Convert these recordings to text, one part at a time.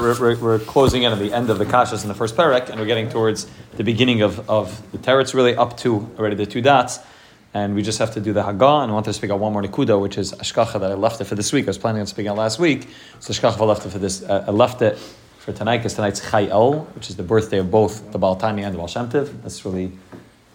We're, we're, we're, closing in at the end of the kashas in the first parak, and we're getting towards the beginning of, of the teretz, really up to already the two dots. And we just have to do the Haggah, and I wanted to speak out one more Nikuda, which is Ashkacha that I left it for this week. I was planning on speaking out last week, so Ashkacha I left it for this. Uh, I left it for tonight because tonight's Chai Elul, which is the birthday of both the Baal Tanya and the Baal Shem Tov. That's really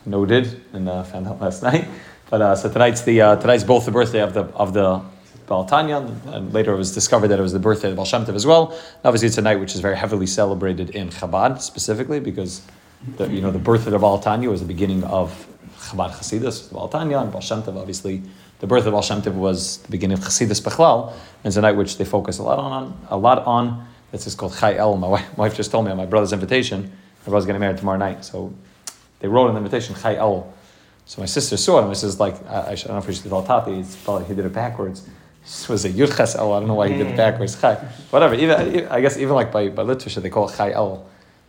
noted and uh, found out last night. But uh, so tonight's the uh, tonight's both the birthday of the of the Baal Tanya, and later it was discovered that it was the birthday of Baal Shem Tov as well. And obviously, it's a night which is very heavily celebrated in Chabad specifically because the, you know the birth of the Baal Tanya was the beginning of Chabad Chasidus, Baal Tanya, and Baal Shem Tov. Obviously, the birth of Baal Shem Tov was the beginning of Chasidus Bechlal, and it's a night which they focus a lot on. A lot on. It's just called Chai Elul. My wife, my wife just told me on my brother's invitation. My brother's getting married tomorrow night, so they wrote an invitation Chai Elul. So my sister saw it, and my sister's like, I, I, don't know if we should Tati, it's probably he did it backwards was a Yud Ches El. I don't know why he did it backwards. Chai. Whatever. Even, I guess even like by, by literature, they call it Chai Elul.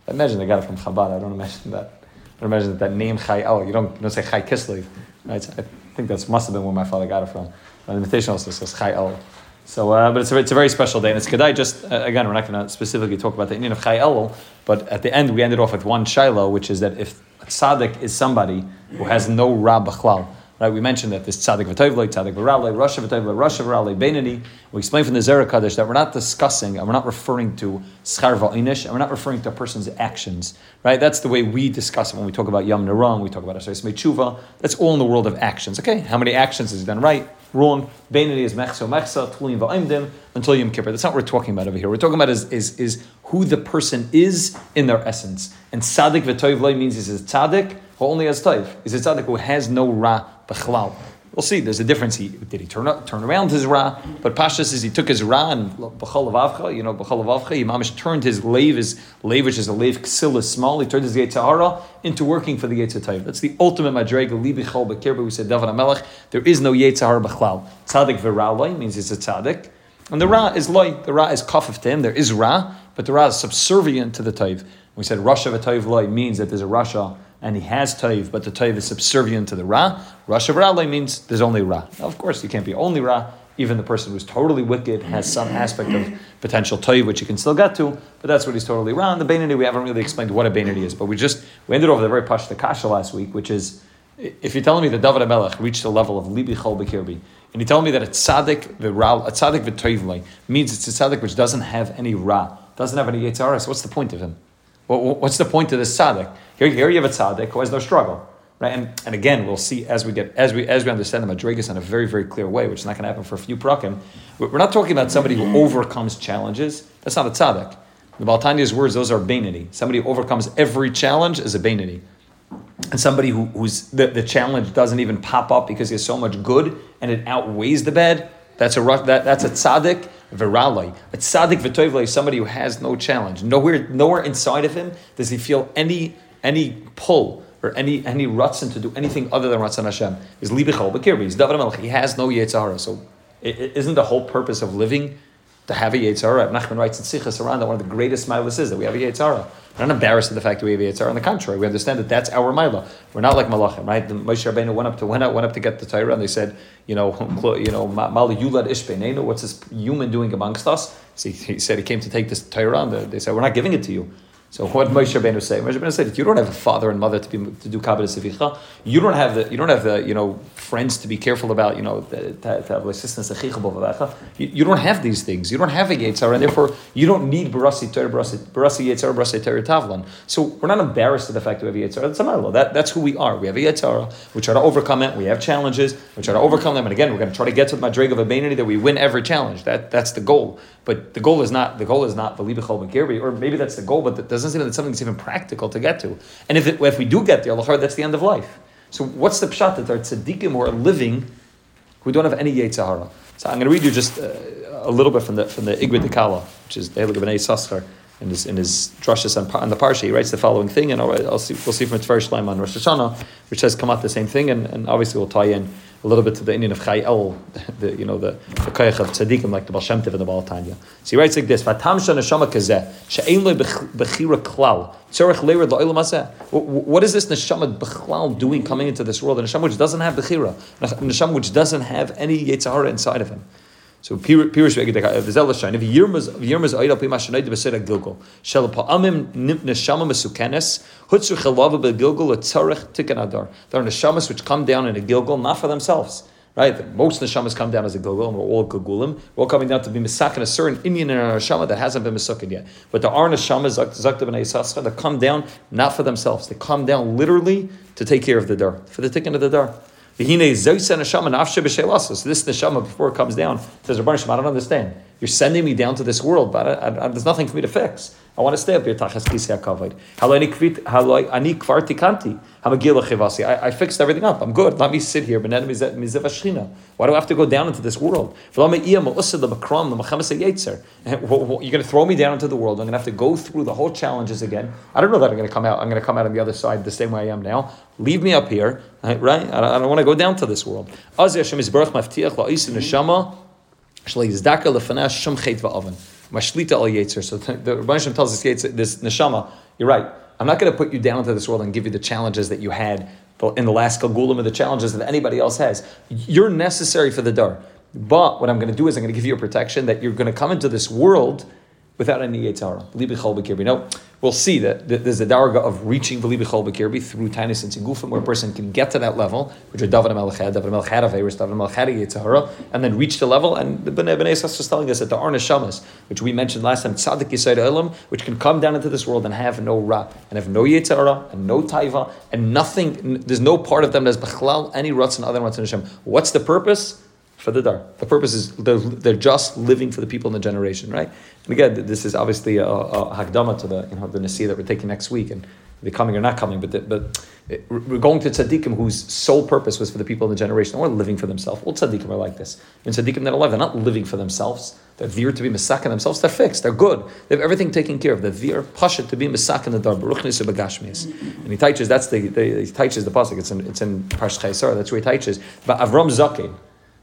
I imagine they got it from Chabad. I don't imagine that. I don't imagine that, that name Chai Elul. You don't, you don't say Chai Kislev. Right? I think that must have been where my father got it from. The invitation also says Chai Elul. So, uh, but it's a, it's a very special day, and it's Kedai. Just uh, again, we're not going to specifically talk about the Indian of Chai Elul, but at the end we ended off with one shiloh, which is that if tzaddik is somebody who has no ra b'chlal, Right, we mentioned that this tzaddik v'tovlei, tzaddik v'ralei, rasha v'tovlei, rasha v'ralei, benini. We explained from the Zohar Hakadosh that we're not discussing and we're not referring to schar v'inish and we're not referring to a person's actions. Right, that's the way we discuss it when we talk about yom narang. We talk about asayis mechuva. That's all in the world of actions. Okay, how many actions has he done right, wrong? Benini is mechso mechsa, tulim v'aimdim until Yom Kippur. That's not what we're talking about over here. We're talking about is, is, is who the person is in their essence. And tzaddik v'tovlei means he's a tzaddik who only has toiv. He's a tzaddik who has no ra Bechlal. We'll see. There's a difference. He did he turn turn around his ra? But Pasha says he took his ra and b'chol avcha. You know b'chol avcha. He mamish turned his lave, his lave, which is a lave ksilis small. He turned his yetzahara into working for the yetzatayv. That's the ultimate madrega. Li b'chol b'kirba. We said David Amelech. There is no yetzahara b'chlal. Tzaddik v'raloi means it's a tzaddik, and the ra is loy. The ra is kafif to him. There is ra, but the ra is subservient to the tayv. We said rasha v'tayv loy means that there's a rasha and he has taiv, but the taiv is subservient to the ra. Rasha v'rale means there's only ra. Now, of course, you can't be only ra. Even the person who's totally wicked has some aspect of potential taiv, which you can still get to, but that's what he's totally ra. And the Bainani, we haven't really explained what a Bainani is, but we just, we ended over the very pashta kasha last week, which is, if you're telling me that David Amelech reached the level of libi chol bekirbi, and you tell me that a tzaddik v'ral, a tzaddik v'toivlei, means it's a tzaddik which doesn't have any ra, doesn't have any yetzara, what's the point of him? What's the point of this tzaddik? Here, here you have a tzaddik who has no struggle, right? And, and again, we'll see as we get as we as we understand the madrigas in a very very clear way, which is not going to happen for a few prakim. We're not talking about somebody who overcomes challenges. That's not a tzaddik. The Baltanya's words, those are bainity. Somebody who overcomes every challenge is a bainity. And somebody who, who's the, the challenge doesn't even pop up because he has so much good and it outweighs the bad. That's a that, that's a tzaddik viralai. A tzaddik v'toivlai is somebody who has no challenge. Nowhere, nowhere inside of him does he feel any any pull or any any rutzin to do anything other than ratzon Hashem. Is libichol bekirbi. He's Melech. He has no yetzahara. So, isn't the whole purpose of living to have a yetzahara? Nachman writes in Sichas HaRan that one of the greatest milas is that we have a yetzahara. We're not embarrassed of the fact that we have a yetzahara. On the contrary, we understand that that's our milah. We're not like malachim, right? The Moshe Rabbeinu went up to went, out, went up to get the Torah, and they said, you know, you know, mal yulad. What's this human doing amongst us? He, he said he came to take this Torah, and they said, we're not giving it to you. So what Moshe Rabbeinu say? Moshe Rabbeinu said, if you don't have a father and mother to be to do kabbalah sivicha, you don't have the you don't have the you know friends to be careful about you know to, to you, you don't have these things. You don't have a yitzhar, and therefore you don't need barasi Torah barasi yitzhar barasi Torah tavlan. So we're not embarrassed of the fact that we have. That's a that, That's who we are. We have a yitzhar. We try to overcome it. We have challenges. We try to overcome them. And again, we're going to try to get to the madrig of a that we win every challenge. That that's the goal. But the goal is not the goal is not believable or maybe that's the goal, but that doesn't seem that it's something that's even practical to get to. And if, it, if we do get there, that's the end of life. So what's the pshat that are tzaddikim who are living who don't have any Yetzirah? So I'm going to read you just uh, a little bit from the from the Igra D'Kallah, which is the Heilig B'nai Saschar in his in his drushes on, on, the parsha. He writes the following thing, and I'll, I'll see, we'll see from Tiferes Shlomo on Rosh Hashanah, which says come out the same thing, and, and obviously we'll tie in a little bit to the Indian of Chai Elul, the, you know, the, the Koyach of Tzadikim, like the Baal Shem Tov and the Baal Tanya. So he writes like this, Vatam Neshama She'ein klal, tzorech. What is this Neshama Bechlal doing coming into this world? A Neshama which doesn't have Bechira, a Neshama which doesn't have any Yetzirah inside of him. So Pirush V'zel Shine. If Yirmaz Yirmaz Oidal Pima Shanayde B'Seder Gilgul. Shel Pa'amim Neshama Mesukenes. Hutzu Chelava B'Gilgul Etzarech Tikkun Adar. There are neshamas which come down in a Gilgal not for themselves. Right? Most neshamas come down as a Gilgul, and we're all Gilgulim. We're all coming down to be Misakin, a certain Indian in our neshama that hasn't been Misakin yet. But there are neshamas, Zakta B'nai Sascha, that come down not for themselves. They come down literally to take care of the Dar, for the Tikkun of the Dar. So this neshama before it comes down says, Rabban I don't understand. You're sending me down to this world, but I, I, there's nothing for me to fix. I want to stay up here. Tachas kisei hakavod. Ani kvar tikanti. I, I fixed everything up. I'm good. Let me sit here. Why do I have to go down into this world? Eh, you're going to throw me down into the world. I'm going to have to go through the whole challenges again. I don't know that I'm going to come out. I'm going to come out on the other side the same way I am now. Leave me up here, right? I don't want to go down to this world. So the Rebbeinu Shem tells us this neshama. You're right. I'm not going to put you down into this world and give you the challenges that you had in the last Kalgulim or the challenges that anybody else has. You're necessary for the dar. But what I'm going to do is I'm going to give you a protection that you're going to come into this world without any Yetzara. No, we'll see that there's a darga of reaching V'li B'chol B'kirbi through tiny Tainus and Sigufim, where a person can get to that level, which are David Melech David Melech had Melech had and then reach the level. And the Bnei Bnei is telling us that there are neshamas, which we mentioned last time, Tzadik Yisayid Elam, which can come down into this world and have no Ra, and have no Yetzara, and no Taiva, and nothing, there's no part of them that's Bechlal, any Ratz and other Ratz and Hashem. What's the purpose? For the dar. The purpose is they're, they're just living for the people in the generation, right? And again, this is obviously a, a hakdama to the you know the nasi that we're taking next week, and they're coming or not coming, but the, but we're going to tzaddikim whose sole purpose was for the people in the generation. Weren't living for themselves. All tzaddikim are like this. In tzaddikim that are alive, they're not living for themselves. They're veer to be misak themselves. They're fixed. They're good. They have everything taken care of. They're veer pasha to be misak in the dar. Baruchnis And he teaches. That's the, he teaches the pasuk. It's in it's in Parsh Chaisar. That's where he teaches. But Avram Zakin.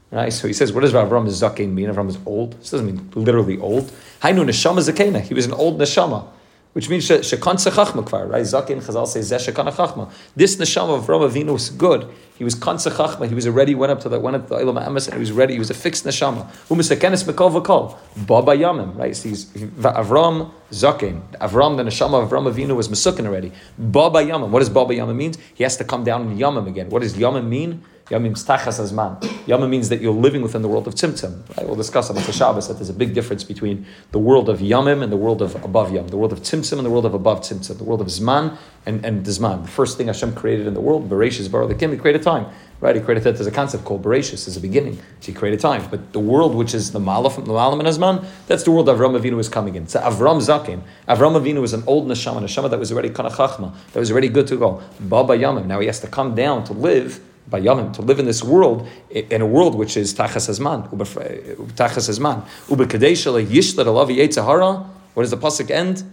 Right? So he says, what does Avram Zakein mean? Avram is old. This doesn't mean literally old. Hainu neshama zakena. He was an old neshama, which means shekan sechachma kvar. Right? Zakein Chazal says zeh shekan chachma. This neshama of Avram Avinu was good. He was kan chachma. He was already went up to the went up to the Ilam Amos and he was ready. He was a fixed neshama. Umisakenis mekol v'kol. Baba yamim. Right? So he's Avram Zakein. Avram the neshama of Avram Avinu was mesukin already. Baba yamim. What does Baba yamim means? He has to come down in yamim again. What does yamim mean? Yom means tachas azman. Yom means that you're living within the world of tzimtzum. Right? We'll discuss on the Shabbos that there's a big difference between the world of yamim and the world of above yom, the world of tzimtzum and the world of above tzimtzum, the world of zman and, and zman. The first thing Hashem created in the world, Bereshis Bar Kim, He created time. Right? He created that there's a concept called Bereshis as a beginning. So he created time. But the world which is the Malaf, the Malam and Azman, that's the world Avram Avinu is coming in. So Avram Zakin. Avram Avinu was an old neshama, neshama that was already kana chachma, that was already good to go. Baba Yamim. Now he has to come down to live by Yamim, to live in this world, in a world which is Tachas Hazman, Tachas Hazman. Ubekadesha Yishlat Alavi Yetzahara, what does the Pasuk end?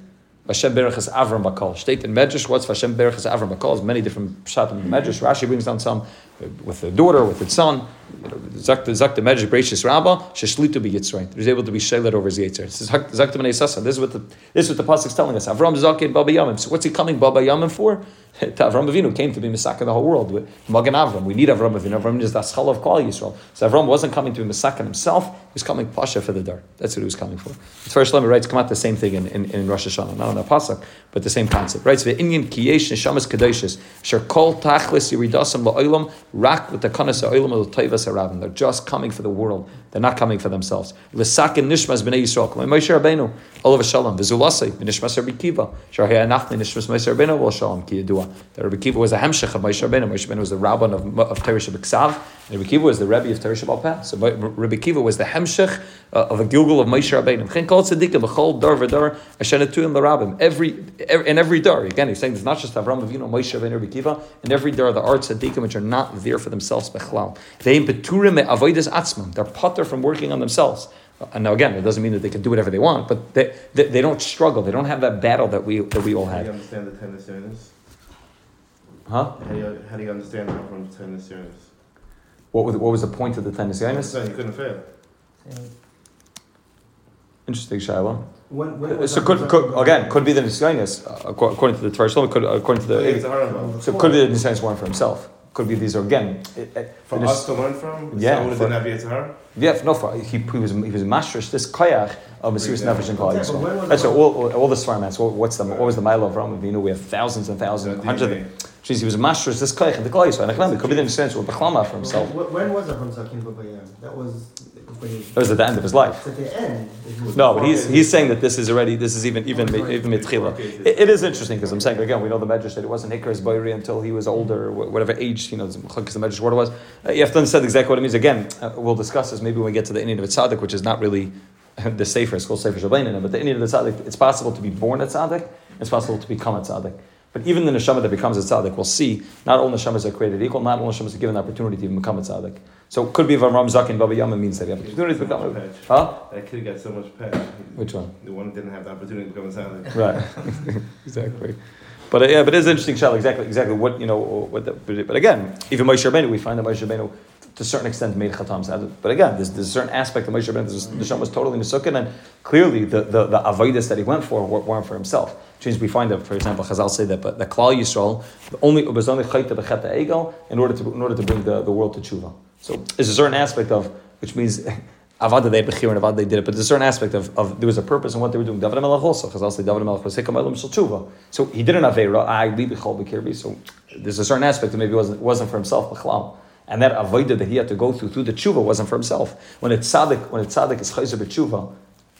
Vashem Berachas Avram Bakal. State in Medrash, what's Vashem Berachas Avram Bakal? Many different pshat in Medrash. Rashi brings down some uh, with the daughter, with its son. Zak the Medrash Bereishis Rabbah, Sheshlitu be Yitzray. There's able to be Shelet over his Yitzray. This is Zak the Sasa. This is what the this is what the Pasuk is telling us. Avram Zakin Baba Yamim. So what's he coming Baba Yamim for? Avram Avinu came to be Misaka the whole world with Magan Avram. We need Avram Avinu. Avram is the Aschal of Klal Yisrael. So Avram wasn't coming to be Misaka himself. He was coming Pasha for the Dar. That's what he was coming for. The Tiferes Shlomo writes, come out the same thing in, in, in Rosh Hashanah, not on the Pasuk, but the same concept. The Indian Kiyesh Neshamas Kadeshis, Sher Kol Tachlis Yiridasam La'olam, Rak with the Kanas Ha'olam L'Toivas Harabim. They're just coming for the world. They're not coming for themselves. L'sakin Nishmas B'nei Yisrael. Moshe Rabbeinu, Olav Shalom, V'zulasei, V'nishmas Kiva, Shar Ha'anachni Nishmas Moshe Rabbeinu, V'ol Shalom, Ki Yedua. The Rabbi Kiva was a hemshech of Moshe Rabbeinu. Moshe Rabbeinu was the rabban of, of Teresh B'Ksav, and Rabbi Kiva was the Rebbe of Teresh Peh. So Rabbi Kiva was the hemshech uh, of a Gilgul of Moshe Rabbeinu. Chen kol tzedikah b'chol dar v'dar asher netuim l'rabim. Every, every in every dar. Again, he's saying it's not just Avram Avinu, Moshe Rabbeinu, Rabbi Kiva. In every dar, the art tzedikah which are not there for themselves bechlal. They beturim avodas atzmam. They're putter from working on themselves. And now again, it doesn't mean that they can do whatever they want, but they, they, they don't struggle. They don't have that battle that we that we all have. Do you understand the ten Huh? How do you, how do you understand how from ten What was, what was the point of the tennis ten Nisyanis? You couldn't fail. Interesting, Shiloh. When, when uh, so could, could, again could be the Nisyanis, uh, uh, according to the Torah, could according to the yeah, it's a hard one. so could be the Nisyanis one for himself. Could be these are again. Uh, it, it, From it is- us to learn from? Yeah, Someone for- didn't have Yeah, no, for, he, he was he was a mastrish this koyach of Mesiris Exactly. Nefesh and Klal Yeah, but was That's the- what all, all, all the svarmans. What, what's the what was the mile of Ram know, We have thousands and thousands, The hundreds. Of, geez, he was a mastrish this koyach and the Yisrael. And it could be the instance with Bechlama for himself. When, was Avram Zakin Babayam? That was That was at the end of his life. at the end. No, but he's he's saying that this is already this is even even even mitchila. It, it is interesting because I'm saying again we know the Medrash that it wasn't Hikras Boiri until he was older, whatever age you know because the Medrash what it was. Uh, you have to understand exactly what it means. Again, uh, we'll discuss this maybe when we get to the Indian of Tzaddik, which is not really the safer. It's called Sefer Shabbainin, but the Indian of the Tzaddik, it's possible to be born a Tzaddik. It's possible to become a Tzaddik. But even the neshama that becomes a tzaddik, we'll see, not all neshamas are created equal, not all neshamas are given the opportunity to even become a tzaddik. So it could be Avram and Baba Yama means that you have the opportunity to become a... Huh? That kid got so much patch. Which one? The one who didn't have the opportunity to become a Tzaddik. Right, exactly. But uh, yeah, but it is interesting, Shal, exactly, exactly what you know. What the, but, but again, even Moshe Rabbeinu, we find that Moshe Rabbeinu, to a certain extent, made chatam tzaddik. But again, there's, there's a certain aspect of Moshe Rabbeinu. there's- The Shem was totally nesukin, and clearly the the, the avodas that he went for weren't for himself. Which means we find that, for example, Chazal say that, but the Klal Yisrael the only was only chayta b'cheta egel in order to in order to bring the, the world to tshuva. So there's a certain aspect of which means. Avada they bechir and Avada they did it, but there's a certain aspect of, of there was a purpose in what they were doing. David Melech also, because also David Melech was hikam elam shel tshuva. So he did an avera, I li b'chol b'kirbi. So there's a certain aspect that maybe wasn't wasn't for himself b'chlam. And that avodah that he had to go through through the tshuva wasn't for himself. When it's tzaddik, when it's tzaddik is chayzer b'tshuva,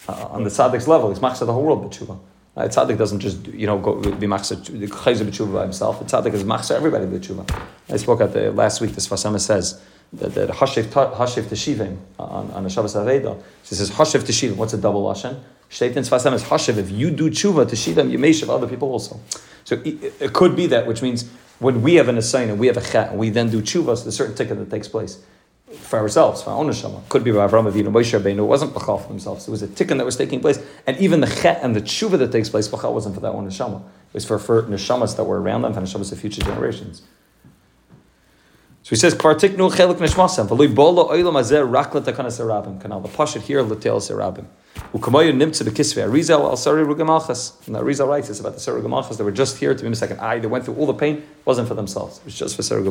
uh, on the tzaddik's level, he's machzah the whole world b'tshuva. Right? Tzaddik doesn't just you know go be machzah chayzer b'tshuva by himself. The tzaddik is machzah everybody b'tshuva. I spoke at the last week. The Sfas Emes says that that hashiv hashiv teshivim on on the Shabbos Aveda. She says hashiv teshivim. What's a double lashon? Shaitan Sfas Emes is hashiv. If you do tshuva teshivim, you may shiv other people also. So it, it could be that, which means when we have an assign and we have a chat and we then do tshuva, so there's a certain ticket that takes place for ourselves, for our own neshama. Could be by Avram Avinu, Moshe Rabbeinu. It wasn't b'chal for themselves. It was a tikkun that was taking place, and even the chet and the tshuva that takes place, b'chal wasn't for that one neshama. It was for, for neshamas that were around them, for neshamas of future generations. So he says, "Kvar tiknu chelik neshmasem v'loi bolo oilam azer rak letakanas erabim." Canal the pashat here letel serabim. Ukamoyu nimtze bekisve Arizal al sari rugamalchas. And Arizal writes this about the sari rugamalchas. They were just here to be a second eye. They went through all the pain. wasn't for themselves. It was just for sari.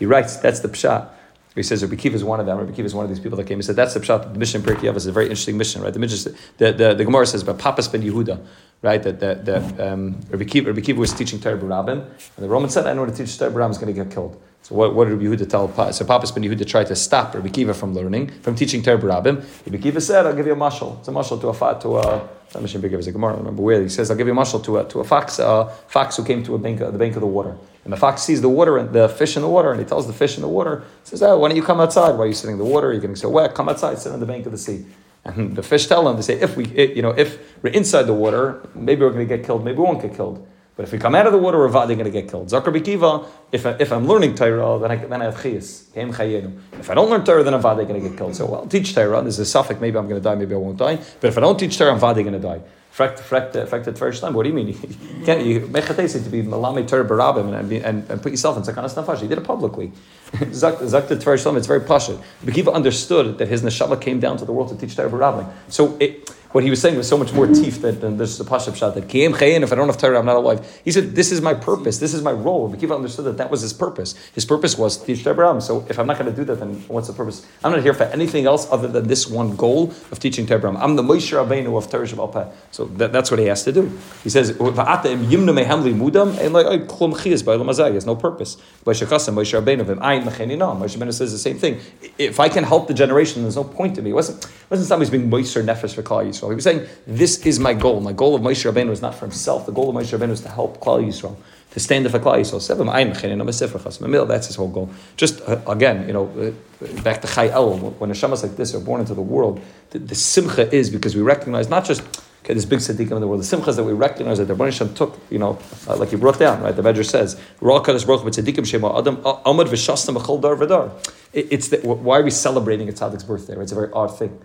He writes that's the pshat. He says Rabbi Kiva is one of them. Rabbi Kiva is one of these people that came. He said that's the pshat. The mission Pirkei is a very interesting mission, right? The mission, the, the, the Gemara says about Papas ben Yehuda, right? That that, that um, Rabbi, Kiva, Rabbi Kiva was teaching Torah Barabim, and the Roman said, "I know to teach Torah Barabim is going to get killed." So what, what did Rabbi Yehuda tell? Pa- So Papas ben Yehuda tried to stop Rabbi Kiva from learning, from teaching Torah Barabim. Rabbi Kiva said, "I'll give you a mashal. It's a mashal to a fat, to a." Not Mishnah Big, it was a Gemara. I remember where he says, "I'll give you a mashal to a to a fox, uh, fox who came to a bank, the bank of the water." And the fox sees the water and the fish in the water, and he tells the fish in the water, says, "Oh, why don't you come outside? Why are you sitting in the water? You're getting so wet. Come outside, sit on the bank of the sea." And the fish tell him, they say, "If we, it, you know, if we're inside the water, maybe we're going to get killed. Maybe we won't get killed. But if we come out of the water, we're going to get killed." Zakar Bikiva, if, I, if I'm learning Torah, then I, then I have chiyas. If I don't learn Torah, then I'm going to get killed. So, well, teach Torah. There's a suffix. Maybe I'm going to die. Maybe I won't die. But if I don't teach Torah, I'm going to die. Frekt, frekt at first time. What do you mean? You can't you mechatesi to be malami Torah barabim and, and, and put yourself in sakanas nafash. He did it publicly. Zak zak the. It's very pashut. Bekiva understood that his neshama came down to the world to teach Torah barabim. So it, what he was saying was so much more teeth than, than this is a pashup shot that kiyem chayin. If I don't have Torah, I'm not alive. He said, "This is my purpose. This is my role." Bekiva understood that that was his purpose. His purpose was teach Torah. So if I'm not going to do that, then what's the purpose? I'm not here for anything else other than this one goal of teaching Torah. I'm the Moshe Rabbeinu of Torah Shabbat. So that, that's what he has to do. He says, "Va'ata im yimnu mehamli mudam," and like "Ay, klum chiyas by He has no purpose. Moshe Rabbeinu says the same thing. If I can help the generation, there's no point to me. It wasn't it wasn't somebody's being Moshe Nefesh for Klal Yisrael. He was saying, "This is my goal. My goal of Moshe Rabbeinu is not for himself. The goal of Moshe Rabbeinu is to help Klal Yisrael." To stand up for Klal Yisrael, That's his whole goal. Just uh, again, you know, uh, back to Chai Elul. When neshamas like this are born into the world, the, the simcha is because we recognize not just Okay, this big tzaddikim in the world. The simchas that we recognize that the Baruch Hashem took, you know, uh, like he brought down, right? The Medrash says, "Ra kadosh baruch hu tzaddikim shema adam amad v'shastam b'chol dar v'dar." It's the, why are we celebrating a tzaddik's birthday? Right? It's a very odd thing.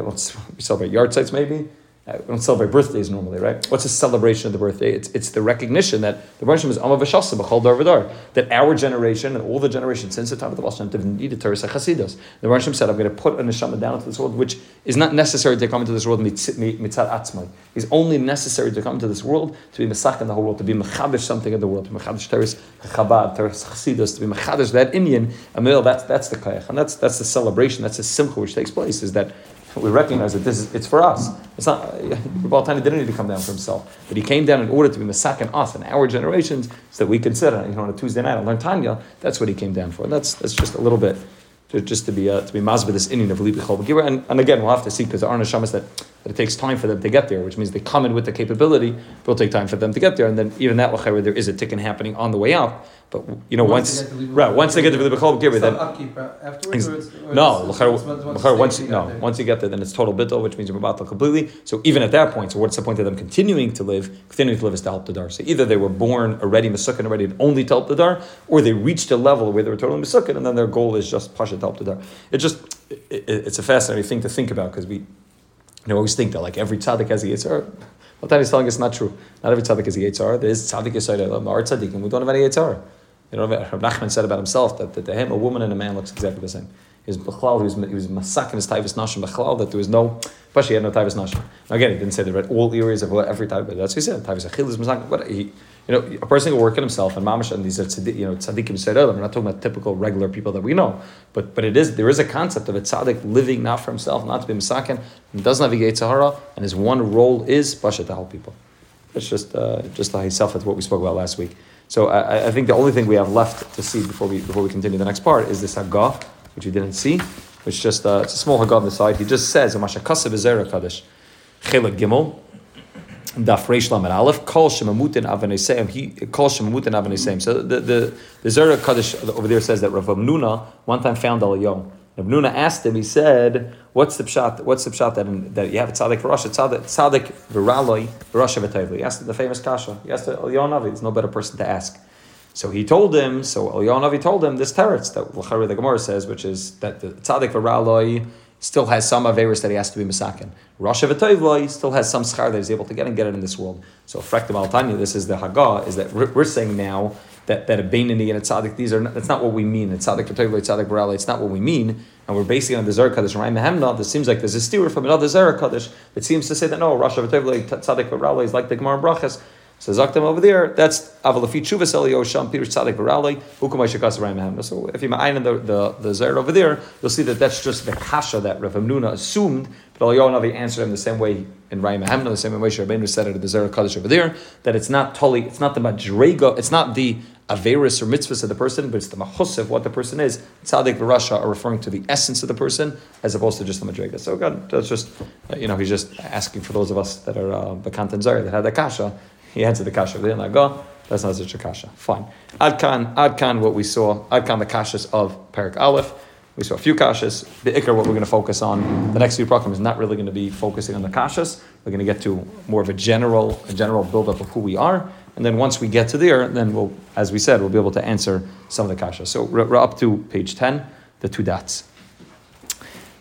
Well, it's- we celebrate yahrzeits, maybe. We don't celebrate birthdays normally, right? What's a celebration of the birthday? It's, it's the recognition that the Baruch is Amma V'Shasa B'chol Dar V'Dar. That our generation and all the generations since the time of the Baal Tov needed Torah Chasidus. The Baruch said, I'm going to put a neshama down into this world, which is not necessary to come into this world mitzat atzmai. It's only necessary to come into this world to be mesach in the whole world, to be mechadesh something in the world, to be mechadesh Torah Chabad, Chasidus, to be mechadesh that Indian, Amil, that's, that's the kayach. And that's, that's the celebration, that's the simcha which takes place, is that we recognize that this is it's for us. It's not Baal Tanya didn't need to come down for himself, but he came down in order to be masakin us and our generations, so that we could sit on, you know, on a Tuesday night and learn Tanya. That's what he came down for. And that's that's just a little bit, ju- just to be uh, to be mazbah this Indian of Libi Chol. And, and again, we'll have to see because there are neshamas that, that it takes time for them to get there, which means they come in with the capability, but it'll take time for them to get there. And then even that l'chayra, there is a tikkun happening on the way up. But you know, once, Once they get to Libi right, once they get to Libi Chol B'Gibra, then upkeep uh, afterwards, or it's, or no, it's- once- no, there. once you get there, then it's total bittul, which means you're about completely. So even at that point, so what's the point of them continuing to live? Continuing to live is to help the dar. So either they were born already masukin already and only to help the dar, or they reached a level where they were totally masukin, and then their goal is just pasha to help the dar. It just it, it- it's a fascinating thing to think about because we you know always think that like every tzaddik has a yitzhar. Well, that is telling us not true. Not every tzaddik has a yitzhar. There is tzaddik yisrael, our tzaddikim. We don't have any yitzhar. You know, Rav Nachman said about himself that, that to him a woman and a man looks exactly the same. He was he was he was masak in his taivas nashim b'chlal that there was no, especially he had no taivas nashim. Now again, he didn't say that read all areas of what every type, but that's what he said. Taivas achil is masak. But he, you know, a person can work on himself and mamash and these are tzaddik, you know tzaddikim We're not talking about typical regular people that we know, but but it is there is a concept of a tzaddik living not for himself, not to be masakin, and doesn't have a gate sahara, and his one role is pasha to help people. It's just uh, just the self. That's what we spoke about last week. So I, I think the only thing we have left to see before we before we continue the next part is this Haggah, which we didn't see, which just uh, it's a small Haggah on the side. He just says, "Amasha kasev ezera kaddish, chelik gimel." Daf Reish Lamed Aleph, Kol Shemamutin Avaneseim, he Kol Shemamutin Avaneseim. So the the the Zera Kaddish over there says that Rav Amnuna one time found Eliyahu. Rav Amnuna asked him. He said, "What's the pshat? What's the pshat that, that you have a tzaddik for tzaddik tzaddik v'raloi v'rasha v'tayvli?" He asked the famous kasha. He asked Eliyahu Navi. There's no better person to ask. So he told him. So Eliyahu Navi told him this teretz that L'chari the Gemara says, which is that the tzaddik v'raloi still has some averis that he has to be misakin. Rasha v'toivloi still has some schar that he's able to get and get it in this world. So frektim al tanya, this is the Haggah, is that we're saying now that, that a Bainani and a Tzaddik, these are not, that's not what we mean. A Tzaddik v'toivloi, Tzaddik v'raloi, it's not what we mean. And we're basing on the Zohar Hakadosh, Rai Mehemna, this seems like there's a steer from another Zohar Hakadosh that seems to say that no, Rasha v'toivloi, Tzaddik v'raloi is like the Gemara Brachas. So Zaktim over there, that's Avalafi Chuvas Elio Sham Peter Tzadik Varali, Hukumai Shakas Rai Mehemna. So if you ma'ayin the, the, the Zer over there, you'll see that that's just the kasha that Rav Hamnuna assumed, but Eliyahu Navi answered him the same way in Rai the same way Moshe said it at the Zohar Hakadosh over there, that it's not totally, it's not the Madrega, it's not the Averis or mitzvahs of the person, but it's the Machusev, what the person is. Tzadik Varasha are referring to the essence of the person as opposed to just the Madrega. So God, that's just, you know, he's just asking for those of us that are uh, Bakant and that had the kasha. He answered the kasha. They didn't go. That's not such a kasha. Fine. Adkan, Adkan, what we saw, Adkan, the kashas of Parak Aleph. We saw a few kashas. The ikar, what we're going to focus on, the next few program is not really going to be focusing on the kashas. We're going to get to more of a general, a general build-up of who we are. And then once we get to there, then we'll, as we said, we'll be able to answer some of the kashas. So we're, we're up to page 10, the two dots.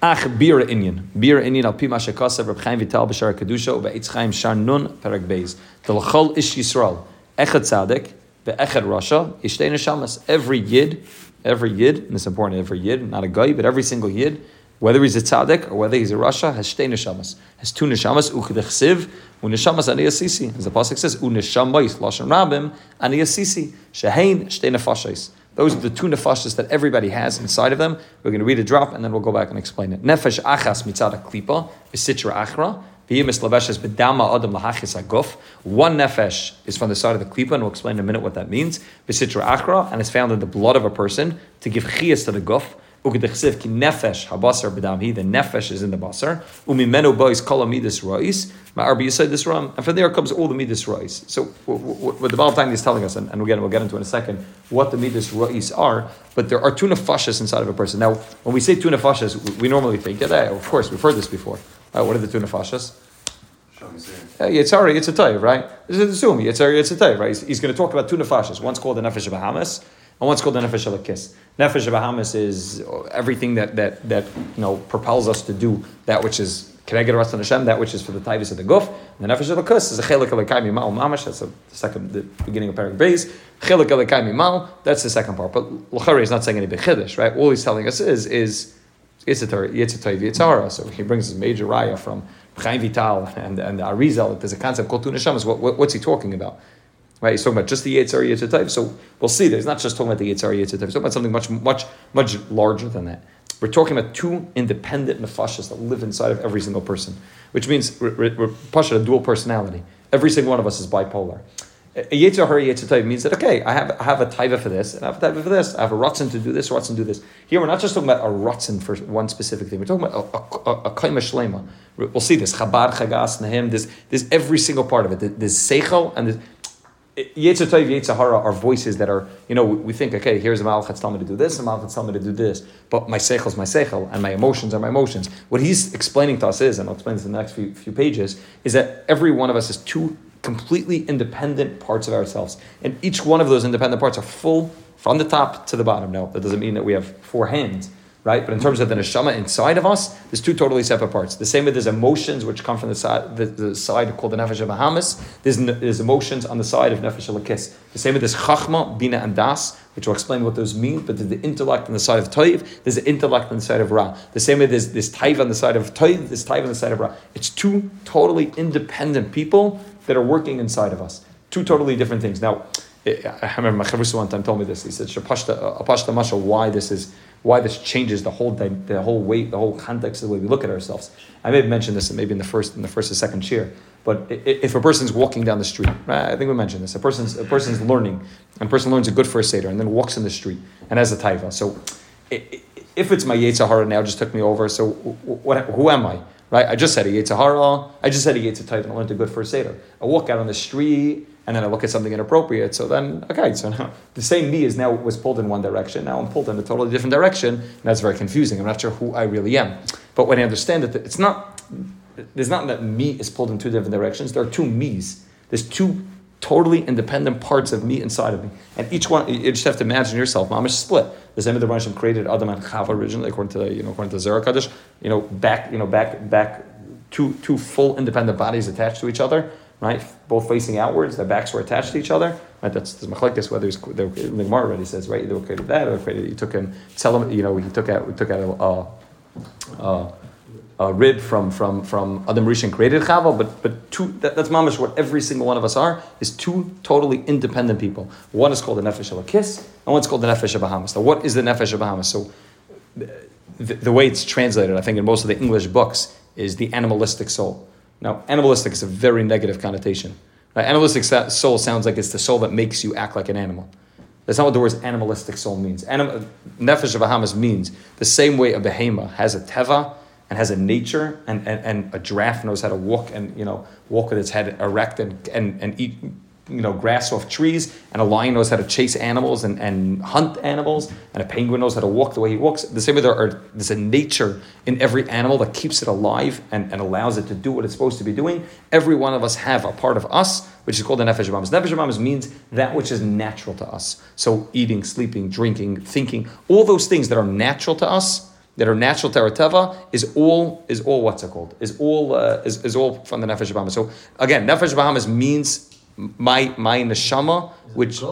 Ach bira inyan. Bira inyan al ma shekasav Reb Chaim Vital b'shar kedusha ube'etz Chaim shar nun perek beis. L'chol ish Yisrael. Echad tzadik be'echad rasha ishtei neshamas. Every yid, every yid, and it's important, every yid, not a guy, but every single yid, whether he's a tzaddik or whether he's a rasha, has shtei neshamas. Has two neshamas, uchedechsiv, u'neshamas ani asisi. As the pasuk says, u'neshamayis lashon rabim ani asisi. Shehein shtei nefashais. Those are the two nefashas that everybody has inside of them. We're going to read a drop and then we'll go back and explain it. Nefesh achas mitzad klipa v'sitra achra v'yimis laveshes b'dama adam lahachis aguf. One nefesh is from the side of the klipa, and we'll explain in a minute what that means. V'sitra achra, and it's found in the blood of a person to give chiyas to the guf. Ki nefesh habasar b'damhi. The nefesh is in the basar. Umimenu bois kol amidus rois. Ma'ar b'yisay this ram. And from there comes all the midas rois. So what the Baal Tanya is telling us, and, and again we'll get into in a second, what the midas rois are. But there are two nefashas inside of a person. Now, when we say two nefashas, we, we normally think, yeah, of course, we've heard this before. Uh, what are the two nefashas? Uh, Yitzhari, it's a tayv, right? This is assume Yitzhari, it's a tayv, right? He's, he's going to talk about two nefashas. One's called the nefesh of Bahamas, and what's called the nefesh of Lakis. Nefesh Bahamas is everything that, that, that you know propels us to do that which is a Ratzon Hashem? That which is for the Taivas of the Guf. And the Nefesh Elokus is a Chelik Elikai Mimal Mamash. That's the second, the beginning of Parak Beis. Chelik Elikai Mimal. That's the second part. But Lachari is not saying any big Chiddush, right? All he's telling us is, is Yitzhar, Yitzhar, Yitzhara. So he brings this major raya from Chaim Vital and, and Arizal. There's a concept called Hashem. What, what, what's he talking about? Right, he's talking about just the Yitzhar Yitzhar So we'll see. There's not just talking about the Yitzhar Yitzhar He's talking about something much, much, much larger than that. We're talking about two independent nefashas that live inside of every single person, which means we're, we're, we're a dual personality. Every single one of us is bipolar. A Yitzhar Yitzhar means that okay, I have I have a taiva for this, and I have a taiva for this. I have a rotzen to do this, rotzen to do this. Here we're not just talking about a rotzen for one specific thing. We're talking about a, a, a, kaima shlema. We'll see this chabad chagas nahim. There's there's every single part of it. There's seichel and there's, Yetzer Tov, Yetzer Hara are voices that are, you know, we think, okay, here's a Malach that's telling me to do this, and Malach that's telling me to do this, but my seichel is my seichel, and my emotions are my emotions. What he's explaining to us is, and I'll explain this in the next few, few pages, is that every one of us is two completely independent parts of ourselves. And each one of those independent parts are full from the top to the bottom. Now, that doesn't mean that we have four hands right? But in terms of the neshama inside of us, there's two totally separate parts. The same with there's emotions which come from the side, the, the side called the nefesh of Bahamas. There's, there's emotions on the side of nefesh alakis. The same with this chachma, bina, and das, which will explain what those mean. But there's the intellect on the side of toiv. There's the intellect on the side of ra. The same way there's this taiv on the side of toiv. This taiv on the side of ra. It's two totally independent people that are working inside of us. Two totally different things. Now. I remember my one time told me this. He said, "Shapashta, uh, apashta mashal, why this is why this changes the whole the whole weight, the whole context of the way we look at ourselves. I may have mentioned this maybe in the first in the first or second cheer, but if a person's walking down the street, I think we mentioned this. A person's a person's learning, and a person learns a good first seder, and then walks in the street and has a taiva. So, if it's my Yetzirah now, just took me over. So, what, who am I? Right? I just said a Yetzirah. I just said a Yetzirah and I learned a good first seder. I walk out on the street and then I look at something inappropriate. So then, okay, so now the same me is now was pulled in one direction. Now I'm pulled in a totally different direction, and that's very confusing. I'm not sure who I really am. But when I understand that it's not, there's not that me is pulled in two different directions. There are two me's. There's two totally independent parts of me inside of me, and each one you just have to imagine yourself. Mamish split. The same the Rashim created Adam and Chava originally, according to you know according to Zohar Hakadosh. You know back you know back back two two full independent bodies attached to each other right? Both facing outwards, their backs were attached to each other. Right? That's the machlekes. Whether it's the Gemara already says right, they were created that, or created. You took him, tell him, you know, he took out, we took out a, a, a, rib from from from Adam Rishon created Chava, but but two. That, that's mamish what every single one of us are is two totally independent people. One is called the nefesh of a kiss, and one's called the nefesh of Bahamas. Now, what is the nefesh of Bahamas? So. The, the way it's translated, I think, in most of the English books, is the animalistic soul. Now, animalistic is a very negative connotation. Animalistic soul sounds like it's the soul that makes you act like an animal. That's not what the word animalistic soul means. Anim- Nefesh of Bahamas means the same way a behema has a teva and has a nature, and, and, and a giraffe knows how to walk and you know walk with its head erect and, and, and eat you know, grass off trees, and a lion knows how to chase animals and, and hunt animals, and a penguin knows how to walk the way he walks. The same way there are, there's a nature in every animal that keeps it alive and, and allows it to do what it's supposed to be doing. Every one of us have a part of us, which is called the Nefesh Abamas. Nefesh Abamas means that which is natural to us. So eating, sleeping, drinking, thinking, all those things that are natural to us, that are natural to our teva, is all is all what's it called? Is all uh, is, is all from the Nefesh Abamas. So again, Nefesh Abamas means my my neshama, which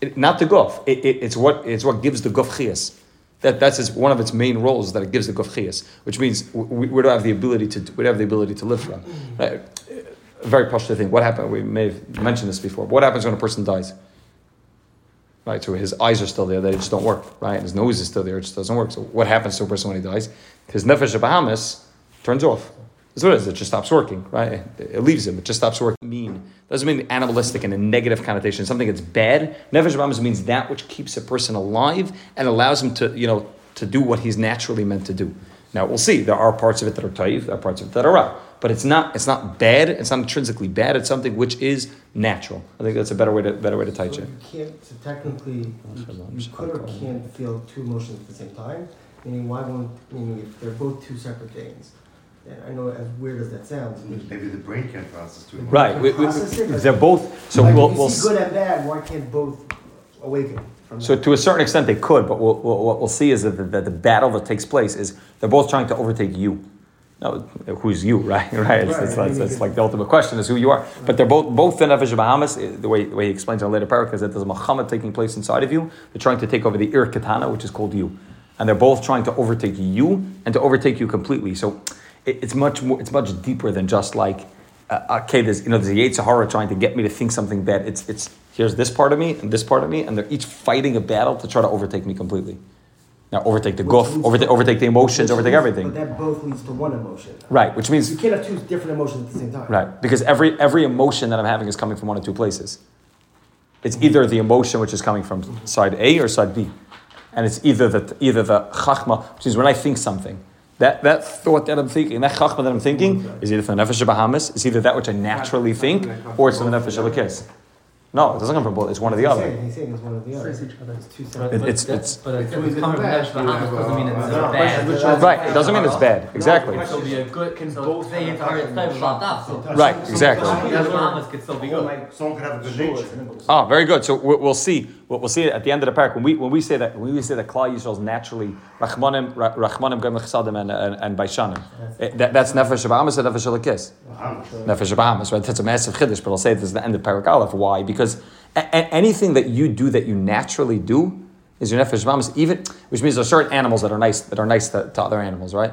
it, not the guf. It, it, it's what it's what gives the guf chias. That that's its, one of its main roles that it gives the guf chias, which means we, we don't have the ability to we don't have the ability to live from. Right? A very partial thing. What happened? We may have mentioned this before. What happens when a person dies? Right, so his eyes are still there, they just don't work. Right, and his nose is still there, it just doesn't work. So what happens to a person when he dies? His nefesh Bahamas turns off. That's what it is. It just stops working, right? It leaves him. It just stops working. Mean doesn't mean animalistic in a negative connotation. Something that's bad. Nefesh Bahamas means that which keeps a person alive and allows him to, you know, to do what he's naturally meant to do. Now we'll see. There are parts of it that are taif. There are parts of it that are ra. But it's not. It's not bad. It's not intrinsically bad. It's something which is natural. I think that's a better way to better way to teach so it. You can't. So technically, you, you could or can't feel two emotions at the same time. Meaning, why won't? Meaning, if they're both two separate things and I know as weird as that sounds. Maybe the brain can't process too much. Right. We, we, they're both. So like we'll, we'll see good and bad. Why can't both awaken? So to a certain extent they could, but we'll, we'll, what we'll see is that the, that the battle that takes place is they're both trying to overtake you. No, who's you, right? Right. It's, it's, it's, it's like the ultimate question is who you are. But they're both both the nefesh of Bahamas. Eh, the way the way he explains in a later paragraph is that there's a Muhammad taking place inside of you. They're trying to take over the Ir Katana, which is called you, and they're both trying to overtake you and to overtake you completely. So it, it's much more. It's much deeper than just like uh, okay, there's you know there's a Yetzer trying to get me to think something bad. It's it's here's this part of me and this part of me, and they're each fighting a battle to try to overtake me completely. Now overtake the Which goof, overtake, overtake the emotions, overtake leads- everything. But that both leads to one emotion. Right, which means You can't have two different emotions at the same time. right because every every emotion that I'm having is coming from one of two places. It's either the emotion which is coming from side A or side B, and it's either the either the chachma, which is when I think something. That, that thought that I'm thinking, that chachma that I'm thinking, is either from the nefesh of Bahamas, it's either that which I naturally think, or it's from the nefesh Elokis. No, it doesn't come from both. It's one or the He's other. he's saying it's one or the other. It's each other. It's two But, separate. It- it's- it's- but it's It's always coming from bad. Nefesh Bahamas doesn't mean it's have, bad. Right, it doesn't mean it's bad. Exactly. It could be a good. Can both they into our type. Right, exactly. Bahamas could still be good. Someone could have a good nature. Oh, very good. So we'll see. We'll we'll see at the end of the parak when we when we say that when we say that Klal Yisrael is naturally Rachmanim Ra- Rachmanim Gam Chesadim and and, and Baishanim. It- that, that's Nefesh Bahamas and Nefesh Elokis. Nefesh Bahamas, right? That's a massive chiddush, but I'll say this is the end of parak Aleph. Why? Because a- a- anything that you do that you naturally do is your Nefesh Bahamas. Even which means there are certain animals that are nice that are nice to, to other animals, right?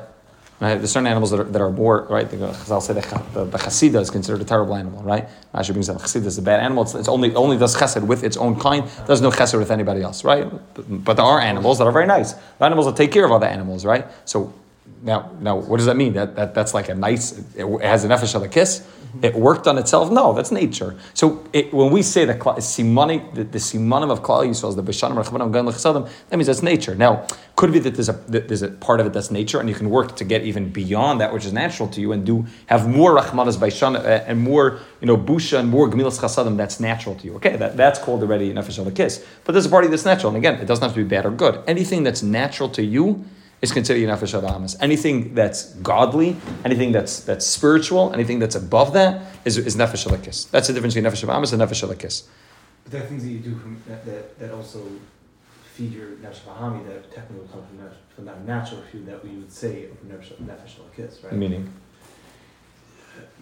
Right? There's certain animals that are, that are more, right? The, I'll say the, the, chasida is considered a terrible animal, right? Actually brings up chasida is a bad animal. It's, it's only only does chesed with its own kind, does no chesed with anybody else, right? But, but there are animals that are very nice. Animals that take care of other animals, right? So now, now, what does that mean? That, that that's like a nice. It, it has an nefesh of a kiss. It worked on itself. No, that's nature. So it, when we say the simonic, the, the simanim of klal yisrael is the b'shanim rachmanim gan lechasadim, that means that's nature. Now, could be that there's a that there's a part of it that's nature, and you can work to get even beyond that which is natural to you, and do have more rachmanas b'shan uh, and more you know busha and more gemilas chasadim that's natural to you. Okay, that, that's called already nefesh of a kiss. But there's a part party that's natural, and again, it doesn't have to be bad or good. Anything that's natural to you is considered your nefesh abamas. Anything that's godly, anything that's that's spiritual, anything that's above that is, is nefesh alakis. That's the difference between nefesh abamas and nefesh alakis. But there are things that you do from, that, that, that also feed your nefesh bahami that technically come from, nefesh, from that natural food that we would say from nefesh nefesh lakis, right? Meaning,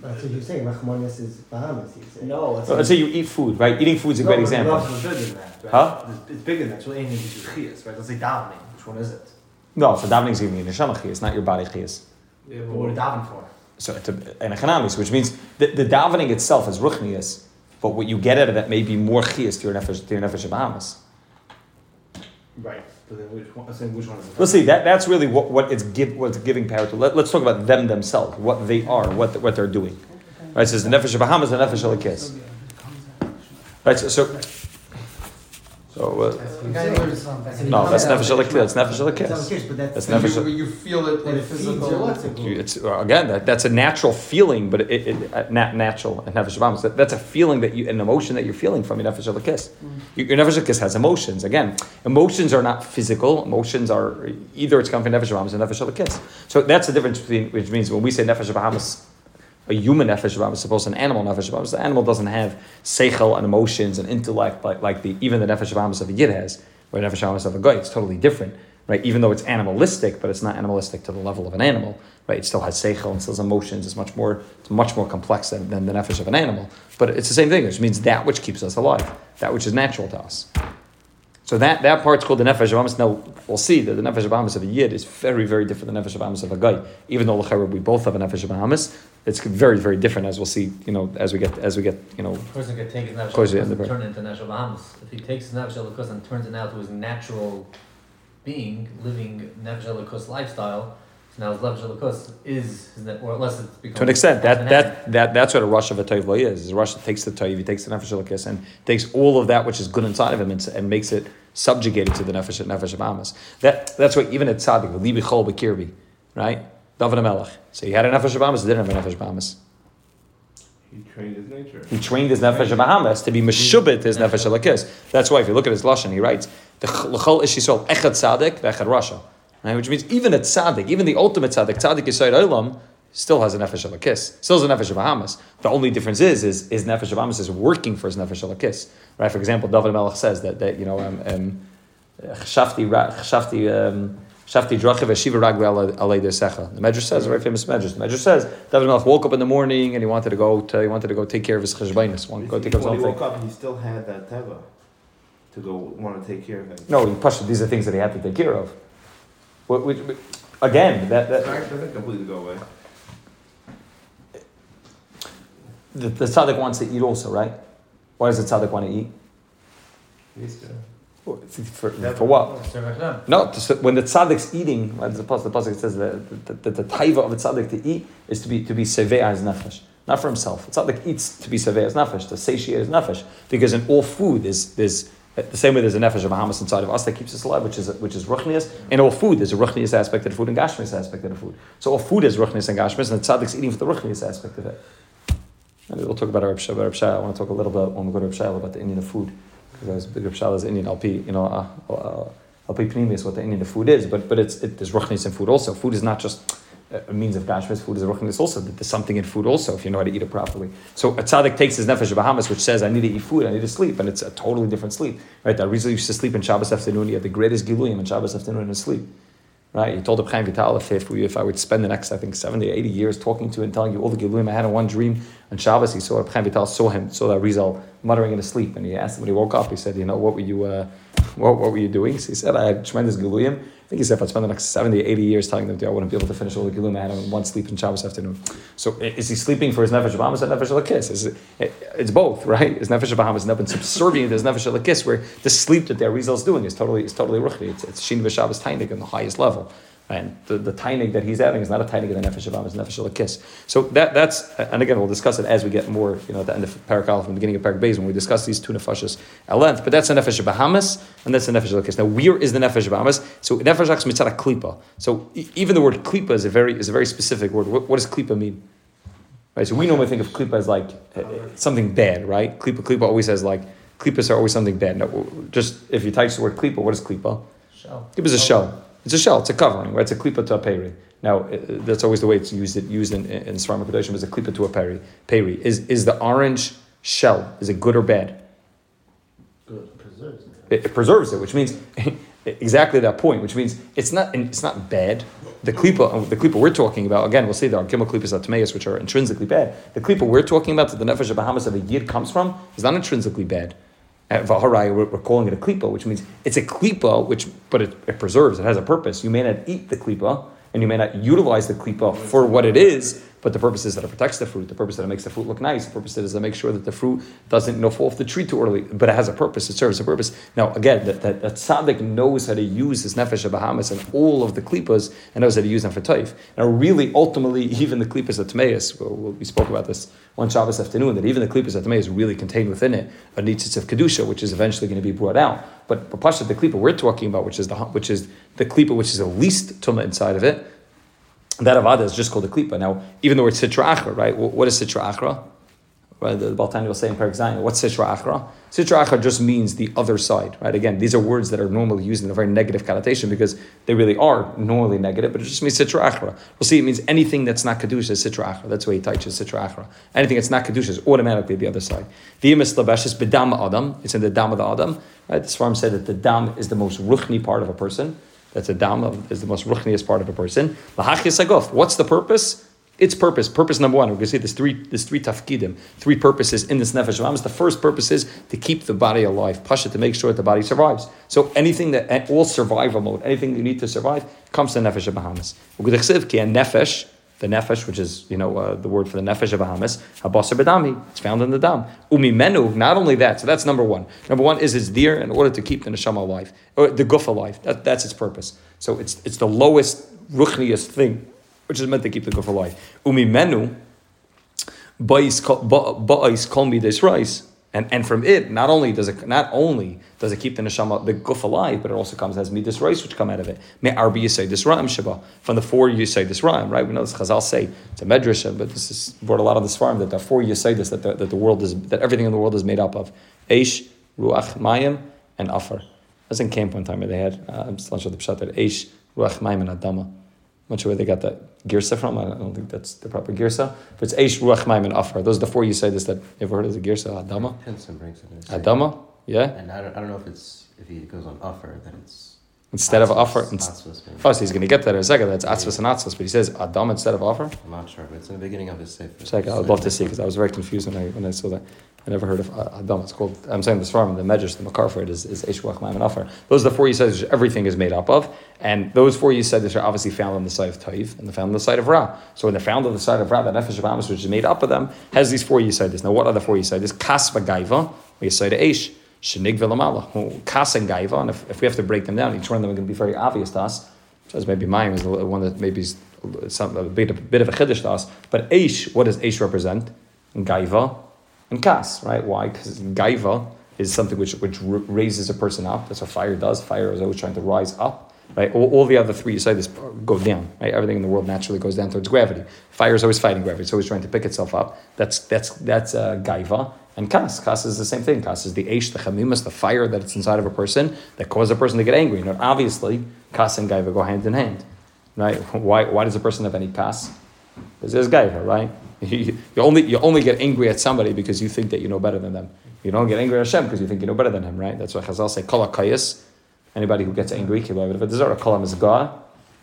That's what you're saying. Rachmanis is Bahamas. He's saying. No, it's so let's say you eat food, right? Eating food is a great no, example. It's bigger than that, right? Huh? It's, it's bigger than that. It's really anything gives you chiyas, right? Let's say davening. Which one is it? No, so davening is giving you neshama chiyas, not your body chiyas. But what are daven for? So it's an economics, which means the, the davening itself is ruchnias, but what you get out of it may be more chiyas to your nefesh to your nefesh abamas. Right. Then which one? Which one is? Let's see. That, that's really what, what it's give what it's giving power to. Let, us talk about them themselves, what they are, what what they're doing. Right. It says the nefesh of Bahamas, the nefesh of Lakis. Right. So. so so uh, no, that's nefesh of Lakis. That's nefesh of It's Lakis. okay, but that's, That's nefesh. you, of- you feel it in it feeds physical. your what's you- It's uh, again that, that's a natural feeling, but it, it uh, nat, natural and nefesh of That, that's a feeling that you, an emotion that you're feeling from your nefesh of Lakis. Your your nefesh of has emotions. Again, emotions are not physical. Emotions are either it's coming from nefesh of Bahamas or nefesh of So that's the difference between which means when we say nefesh of Bahamas a human nefesh Shabbat is supposed to an animal nefesh Shabbat. The animal doesn't have seichel and emotions and intellect like, like the even the nefesh Shabbat of a yid has, or nefesh Shabbat of a guy. It's totally different, right? Even though it's animalistic, but it's not animalistic to the level of an animal, right? It still has seichel and still has emotions. It's much more it's much more complex than, than the nefesh of an animal. But it's the same thing, which means that which keeps us alive, that which is natural to us. So that, that part's called the nefesh abamas. Now we'll see that the nefesh abamas of a yid is very very different than the nefesh abamas of a guy. Even though we both have a nefesh abamas, it's very very different as we'll see. You know as we get as we get you know A person could take his nefesh course, yeah, and turn it into nefesh Bahamas. If he takes his nefesh elikus and turns it now to his natural being, living nefesh elikus lifestyle, now his nefesh elikus is his ne- or unless it's becomes to an extent an that that that that's what a rush of a toiv is. Is a rush that takes the toiv, he takes the nefesh elikus and takes all of that which is good inside of him and, and makes it subjugated to the nefesh nefesh abamas. That that's why even at tzaddik libi chol bekirbi, right? David Melech. So he had a nefesh abamas, he didn't have a nefesh abamas. He trained his nature. He trained his nefesh Bahamas to be meshubit his nefesh alakis. That's why if you look at his lashon, he writes the l'chol ish yisrael echad tzaddik v'echad rasha, right? Which means even a tzaddik, even the ultimate tzaddik, tzaddik yisrael olam, still has a nefesh alakis, still has a nefesh Bahamas. The only difference is is his nefesh Bahamas is working for his nefesh alakis, right? For example, David Melech says that that you know um, um, chashafti ra- chashafti um, Shafti drachiv eshiva ragli alei desecha. The Medrash says, a very famous Medrash. The Medrash says, David Melech woke up in the morning and he wanted to go to, he wanted to go take care of his cheshbainis, go take care of when he woke up, he still had that teva to go want to take care of him. No, he pushed. These are things that he had to take care of. What, which, again, that, that doesn't completely go away. the, the tzaddik wants to eat also, right? Why does the tzaddik want to eat? For, for what? No, to, when the tzaddik's eating, right, the pasuk, the pasuk says that the, the, the, taiva of a tzaddik to eat is to be to be sevei as nefesh, not for himself. A tzaddik eats to be sevei as nefesh, to satiate his nefesh, because in all food there's there's the same way there's a nefesh of Bahamas inside of us that keeps us alive, which is which is ruchnias. In all food, there's a ruchnias aspect of the food and gashmias aspect of the food. So all food is ruchnias and gashmias, and the tzaddik's eating for the ruchnias aspect of it. And we'll talk about our Reb Shai. I want to talk a little bit when we go to Shai about the Indian food because I was big Reb Shai is Indian LP. You know, uh, uh, LP Pnimi is what the Indian food is, but but it's it, there's ruchnis in food also. Food is not just a means of gashmis. Food is a ruchnis also. That there's something in food also if you know how to eat it properly. So a tzaddik takes his nefesh Bahamas, which says I need to eat food, I need to sleep, and it's a totally different sleep. Right? That Rizal used to sleep in Shabbos afternoon. He had the greatest giluyim in Shabbos afternoon in sleep. Right? He told the Chaim Vital if, if, we, if I would spend the next, I think, 70, 80 years talking to and telling you all the Giluyim I had in one dream on Shabbos, he saw Chaim Vital saw him, saw that Rizal muttering in his sleep. And he asked him when he woke up, he said, You know, what were you, uh, what, what were you doing? So he said, I had tremendous Giluyim. I think he said, if I spend the next 70, 80 years telling them, I wouldn't be able to finish all the Giluyim I had in one sleep in Shabbos afternoon. So is he sleeping for his Nefesh Bahamas or Nefesh Elokis? Is it, it, it's both, right? His Nefesh Bahamas has been subservient to his Nefesh Elokis, where the sleep that their Rizal's doing is totally, is totally ruchni. It's, it's Shin V'Shabbos Tainik on the highest level. And the, the tainig that he's having is not a tainig of the nefesh of it's nefesh of a kiss. So that, that's, and again, we'll discuss it as we get more, you know, at the end of Parak Aleph and the beginning of Parak Beis when we discuss these two nefeshas at length. But that's a nefesh of Bahamas, and that's a nefesh of a kiss. Now, where is the nefesh of Bahamas? So nefesh ach mitzvah klipa. So even the word klipa is a very, is a very specific word. What, what does klipa mean? Right, so we normally think of klipa as like uh, something bad, right? Klipa, klipa always has like, klipas are always something bad. Now, just if you type the word klipa, what is klipa? Shell. Klipa is a shell. It's a shell. It's a covering, right? It's a klipa to a peri. Now, uh, that's always the way it's used. It used in in Svarma Kedoshim as a klipa to a peri. Peri is is the orange shell. Is it good or bad? Good, preserves it. It, it preserves it, which means exactly that point. Which means it's not it's not bad. The klipa, the klipa we're talking about, again, we'll see there are gimel klipas atmeus, which are intrinsically bad. The klipa we're talking about, that the nefesh of Bahamas of a yid comes from, is not intrinsically bad. Vaharai, we're, we're calling it a klipa, which means it's a klipa, which but it, it preserves, it has a purpose. You may not eat the klipa, and you may not utilize the klipa for what it is, but the purpose is that it protects the fruit. The purpose is that it makes the fruit look nice. The purpose is to make sure that the fruit doesn't you know, fall off the tree too early. But it has a purpose. It serves a purpose. Now, again, that, that, that tzaddik knows how to use his nefesh of Bahamas and all of the klipas and knows how to use them for taif. Now, really, ultimately, even the klipas of well, we spoke about this one Shabbos afternoon, that even the klipas of Tmeis really contain within it a nitzitz of kedusha, which is eventually going to be brought out. But Pasha, the klipa we're talking about, which is the which is the klipa which is the least tuma inside of it, that avada is just called a klipa. Now, even though it's sitra achra, right? What is sitra achra? Right, the Baal Tanya will say in Zion, what's sitra achra? Sitra achra just means the other side, right? Again, these are words that are normally used in a very negative connotation because they really are normally negative, but it just means sitra achra. We'll see it means anything that's not kedusha is sitra achra. That's why he teaches sitra achra. Anything that's not kedusha is automatically the other side. The imis labesh is bedam adam. It's in the dam of the adam. Right? The Svarim said that the dam is the most ruchni part of a person. That's a dam is the most ruchniest part of a person. Lahachis agof. What's the purpose? Its purpose, purpose number one, we're going to see there's three, there's three tafkidim, three purposes in this nefesh of The first purpose is to keep the body alive, pasha, to make sure that the body survives. So anything that, all survival mode, anything you need to survive, comes to nefesh of Bahamas. nefesh, the nefesh, which is, you know, uh, the word for the nefesh of Bahamas, habasar bedami, it's found in the dam. Umi menu, not only that, so that's number one. Number one is it's there in order to keep the neshama alive, or the guf alive. That, that's its purpose. So it's, it's the lowest, ruchniest thing which is meant to keep the guf alive. Umi menu, ba'is ba'is kol midas rice. And, and from it, not only does it not only does it keep the neshama the guf alive, but it also comes as midas rice which come out of it. Me arbi yisay this ra'im shaba from the four yisay this ra'im right. We know this Chazal say it's a medrash, but this is brought a lot of this farm that the four yisay this that the, that the world is that everything in the world is made up of eish, ruach, mayim, and afar. I was in camp one time they had uh, I'm still not sure the pshat that eish, ruach, mayim, and adama. I'm not sure where they got that girsa from. I don't think that's the proper girsa. But it's Eish, Ruach, Maim, and Afar. Those are the four you say this that you ever heard of the girsa? Adama? Henson brings it in. Adama? Yeah? And I don't, I don't know if it's if he goes on offer then it's instead of offer. Atzvos, ins- Oh, so he's going to get that in a second. That's atzvos and atzvos, but he says adam instead of offer. I'm not sure, but it's in the beginning of his sefer. Second, I'd love to see because I was very confused when I when I saw that. I never heard of Adam. It's called. I'm saying. The measures, the makar for it is is Eshwach Maim and Afar. Those are the four said everything is made up of, and those four said are obviously found on the side of Taiv and they're found on the side of Ra. So when they're found on the side of Ra, the nefesh of Amos, which is made up of them, has these four said Now what are the four you said Kas v'gaiva, we say to Eish. Shenig v'lamala, kas and gaiva, and if, if we have to break them down, each one of them are going to be very obvious to us. Says maybe mine is the one that maybe is some, a, bit, a bit of a chiddush to us. But Eish, what does Eish represent? Gaiva and Kas, right? Why? Because Gaiva is something which, which raises a person up. That's what fire does. Fire is always trying to rise up, right? All, all the other three you say this go down, right? Everything in the world naturally goes down towards gravity. Fire is always fighting gravity. It's always trying to pick itself up. That's that's that's uh, Gaiva. And Kas, Kas is the same thing. Kas is the Eish, the Chamimas, the fire that's inside of a person that causes a person to get angry. Now, obviously, Kas and Gaiva go hand in hand, right? Why, why does a person have any Kas? Because there's Gaiva, right? You, only you only get angry at somebody because you think that you know better than them. You don't get angry at Hashem because you think you know better than him, right? That's why Chazal say hakayis. Anybody who gets angry, kilo of a kol hamizgah,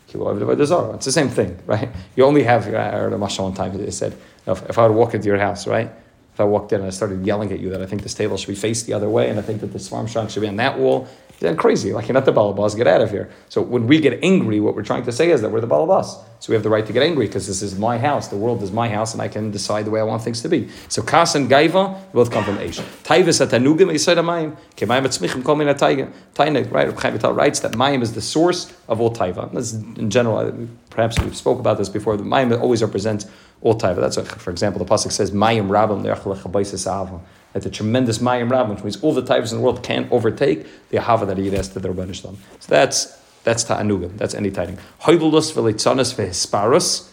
kilo of a It's the same thing, right? You only have. I heard a mashal one time. They said, if, if I would walk into your house, right? If I walked in and I started yelling at you that I think this table should be faced the other way and I think that this farm shank should be on that wall, then crazy. Like you're not the balabas, get out of here. So when we get angry, what we're trying to say is that we're the balabas. So we have the right to get angry because this is my house. The world is my house, and I can decide the way I want things to be. So kas and gaiva both come from Eish. Taivas atanugim mayim kemayim atzmichim kol min atayga. Taina right? Reb Chaim writes that mayim is the source of all taiva. That's in general. Perhaps we've spoke about this before. The mayim always represents all taiva. That's what, for example, the pasuk says mayim rabim le'achalech that the tremendous Mayim Rabbim, which means all the types in the world can't overtake the Ahava that he has to the Rabban Shalom. So that's that's Ta'anugim, that's any tiding. Hoidulus v'leitzanis v'hisparus.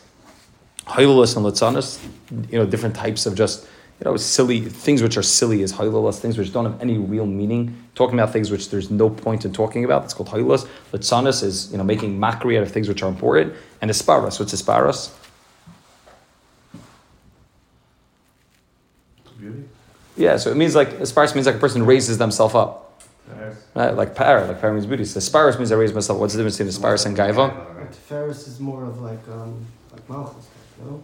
Hoidulus and litzanis, you know, different types of just, you know, silly, things which are silly is hoidulus, things which don't have any real meaning. Talking about things which there's no point in talking about, that's called hoidulus. Litzanis is, you know, making mockery out of things which are important. And hisparus, what's hisparus? Beauty. Yeah, so it means like, hisparus means like a person raises themselves up. Right, like para, like para means beauty. So asparus means I raise myself. What's the difference between asparus and gaiva? But Ferris is more of like, um, like Malchus, no?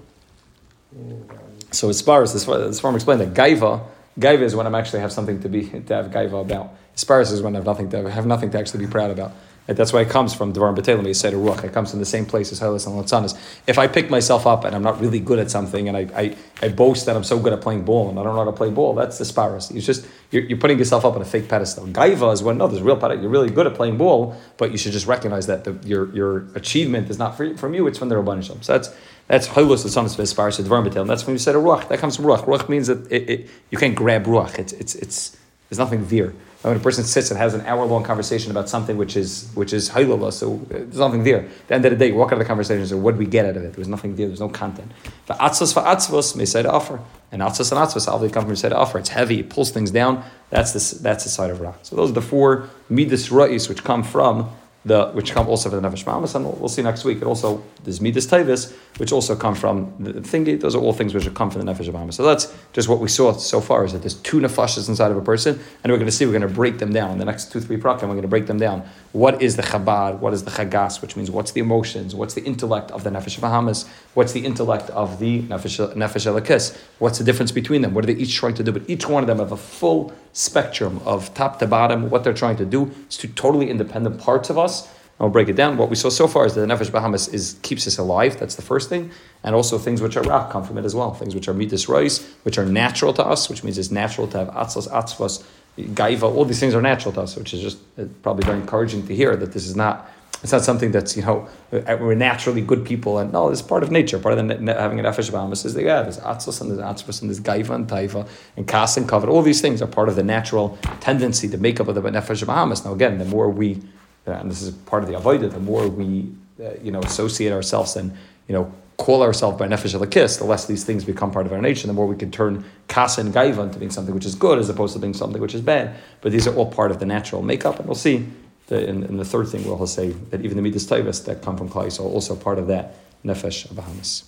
And, um, So asparus, this this form explained that gaiva, gaiva is when I'm actually have something to be to have gaiva about. Asparus is when I have nothing to have nothing to actually be proud about. And that's why it comes from Devar Batelim, he said ruach. It comes from the same place as Hilas and Latzanas. If I pick myself up and I'm not really good at something and I, I, I boast that I'm so good at playing ball and I don't know how to play ball, that's the sparus. It's just you're, you're putting yourself up on a fake pedestal. Gaiva is when no, there's real pedestal. You're really good at playing ball, but you should just recognize that the, your your achievement is not for, from you, it's from the Rabban Shalom. So that's that's Hilas the son of Sparus at Devar Batelim. That's when you said ruach. That comes from ruach. Ruach means that it, it, you can't grab ruach. It's it's it's there's nothing there. When a person sits and has an hour long conversation about something which is which is haylala, so there's nothing there. At the end of the day, you walk out of the conversation and say, what did we get out of it? There was nothing there, there's no content. The atzvos for atzvos may say to offer. And atzvos and atzvos obviously come from say to offer. It's heavy, it pulls things down. That's the, that's the side of Ra. So those are the four midas ra'is which come from the which come also from the nefesh ma'amas, and we'll, we'll see next week. It also there's midas tavis, which also come from the thingy. Those are all things which come from the nefesh ma'amas. So that's just what we saw so far is that there's two nefashas inside of a person, and we're going to see we're going to break them down in the next two three prakim. We're going to break them down. What is the chabad? What is the chagas? Which means what's the emotions? What's the intellect of the nefesh ma'amas? What's the intellect of the nefesh nefesh? What's the difference between them? What are they each trying to do? But each one of them have a full spectrum of top to bottom. What they're trying to do. It's two totally independent parts of us. I'll break it down. What we saw so far is that the Nefesh Bahamas is keeps us alive. That's the first thing. And also things which are rock come from it as well. Things which are midas rice, which are natural to us, which means it's natural to have atzlas, atzvas, gaiva. All these things are natural to us, which is just uh, probably very encouraging to hear that this is not. It's not something that's you know uh, we're naturally good people and no, it's part of nature. Part of the, having an nefesh bahamas is that yeah, there's atzlas and there's atzvas and there's gaiva and taiva and kas and kavod. All these things are part of the natural tendency, the makeup of the nefesh bahamas. Now again, the more we and this is part of the avodah, the more we, uh, you know, associate ourselves and, you know, call ourselves by nefesh kiss, the less these things become part of our nature, the more we can turn kasa and gaiva into being something which is good as opposed to being something which is bad. But these are all part of the natural makeup, and we'll see that in, in the third thing we'll say that even the midas taivas that come from Klai are also part of that nefesh of Bahamas.